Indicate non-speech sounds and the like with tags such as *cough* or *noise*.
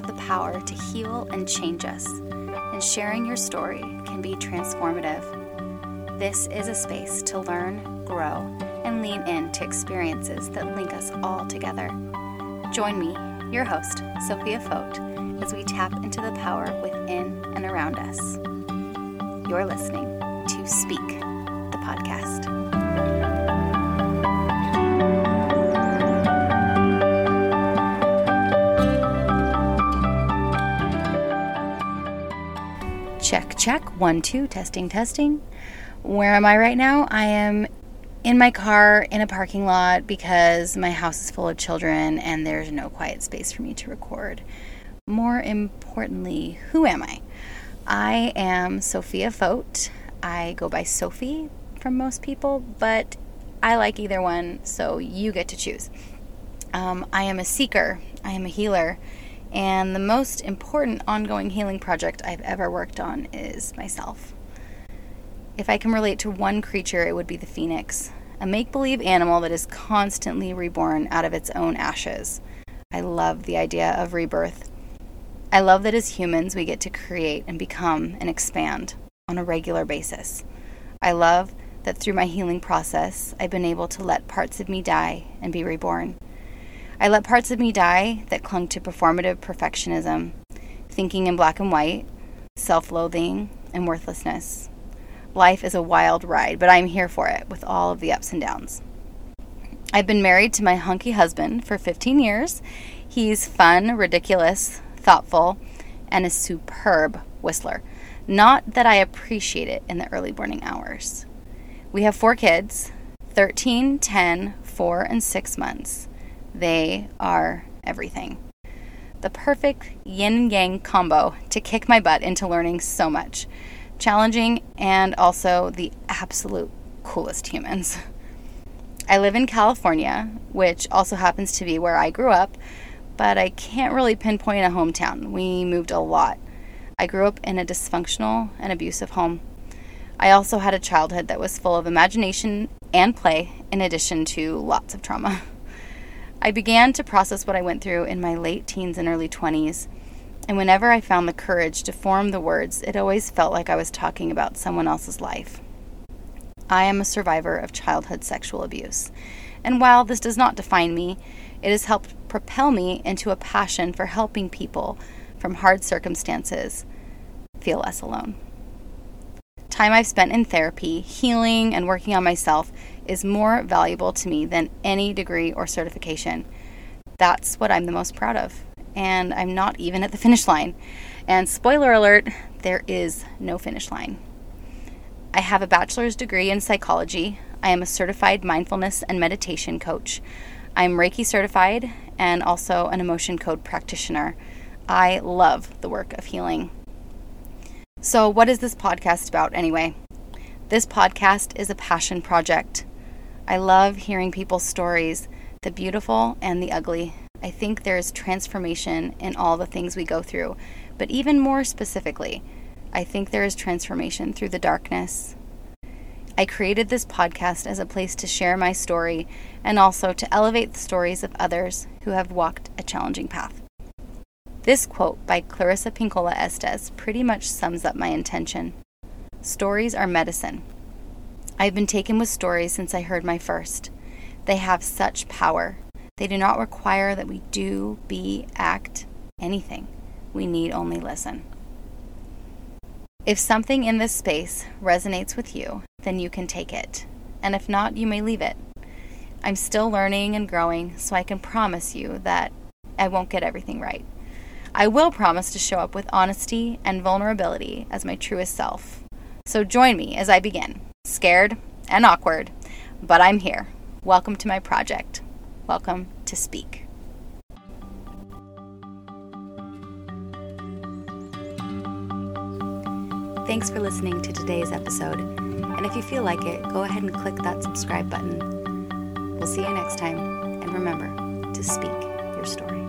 power to heal and change us, and sharing your story can be transformative. This is a space to learn, grow, and lean into experiences that link us all together. Join me, your host, Sophia Fote, as we tap into the power within and around us. You're listening to Speak, the podcast. Check. One, two, testing, testing. Where am I right now? I am in my car in a parking lot because my house is full of children and there's no quiet space for me to record. More importantly, who am I? I am Sophia Fote. I go by Sophie from most people, but I like either one, so you get to choose. Um, I am a seeker, I am a healer, and the most important ongoing healing project I've ever worked on is myself. If I can relate to one creature, it would be the phoenix, a make believe animal that is constantly reborn out of its own ashes. I love the idea of rebirth. I love that as humans, we get to create and become and expand on a regular basis. I love that through my healing process, I've been able to let parts of me die and be reborn. I let parts of me die that clung to performative perfectionism, thinking in black and white, self loathing, and worthlessness. Life is a wild ride, but I'm here for it with all of the ups and downs. I've been married to my hunky husband for 15 years. He's fun, ridiculous, thoughtful, and a superb whistler. Not that I appreciate it in the early morning hours. We have four kids 13, 10, 4, and 6 months. They are everything. The perfect yin and yang combo to kick my butt into learning so much. Challenging and also the absolute coolest humans. I live in California, which also happens to be where I grew up, but I can't really pinpoint a hometown. We moved a lot. I grew up in a dysfunctional and abusive home. I also had a childhood that was full of imagination and play, in addition to lots of trauma. *laughs* I began to process what I went through in my late teens and early 20s, and whenever I found the courage to form the words, it always felt like I was talking about someone else's life. I am a survivor of childhood sexual abuse, and while this does not define me, it has helped propel me into a passion for helping people from hard circumstances feel less alone. Time I've spent in therapy, healing, and working on myself is more valuable to me than any degree or certification. That's what I'm the most proud of. And I'm not even at the finish line. And spoiler alert, there is no finish line. I have a bachelor's degree in psychology. I am a certified mindfulness and meditation coach. I'm Reiki certified and also an emotion code practitioner. I love the work of healing. So, what is this podcast about anyway? This podcast is a passion project. I love hearing people's stories, the beautiful and the ugly. I think there's transformation in all the things we go through, but even more specifically, I think there is transformation through the darkness. I created this podcast as a place to share my story and also to elevate the stories of others who have walked a challenging path. This quote by Clarissa Pinkola Estes pretty much sums up my intention. Stories are medicine. I've been taken with stories since I heard my first. They have such power. They do not require that we do, be, act, anything. We need only listen. If something in this space resonates with you, then you can take it. And if not, you may leave it. I'm still learning and growing, so I can promise you that I won't get everything right. I will promise to show up with honesty and vulnerability as my truest self. So join me as I begin scared and awkward, but I'm here. Welcome to my project. Welcome to Speak. Thanks for listening to today's episode. And if you feel like it, go ahead and click that subscribe button. We'll see you next time. And remember to speak your story.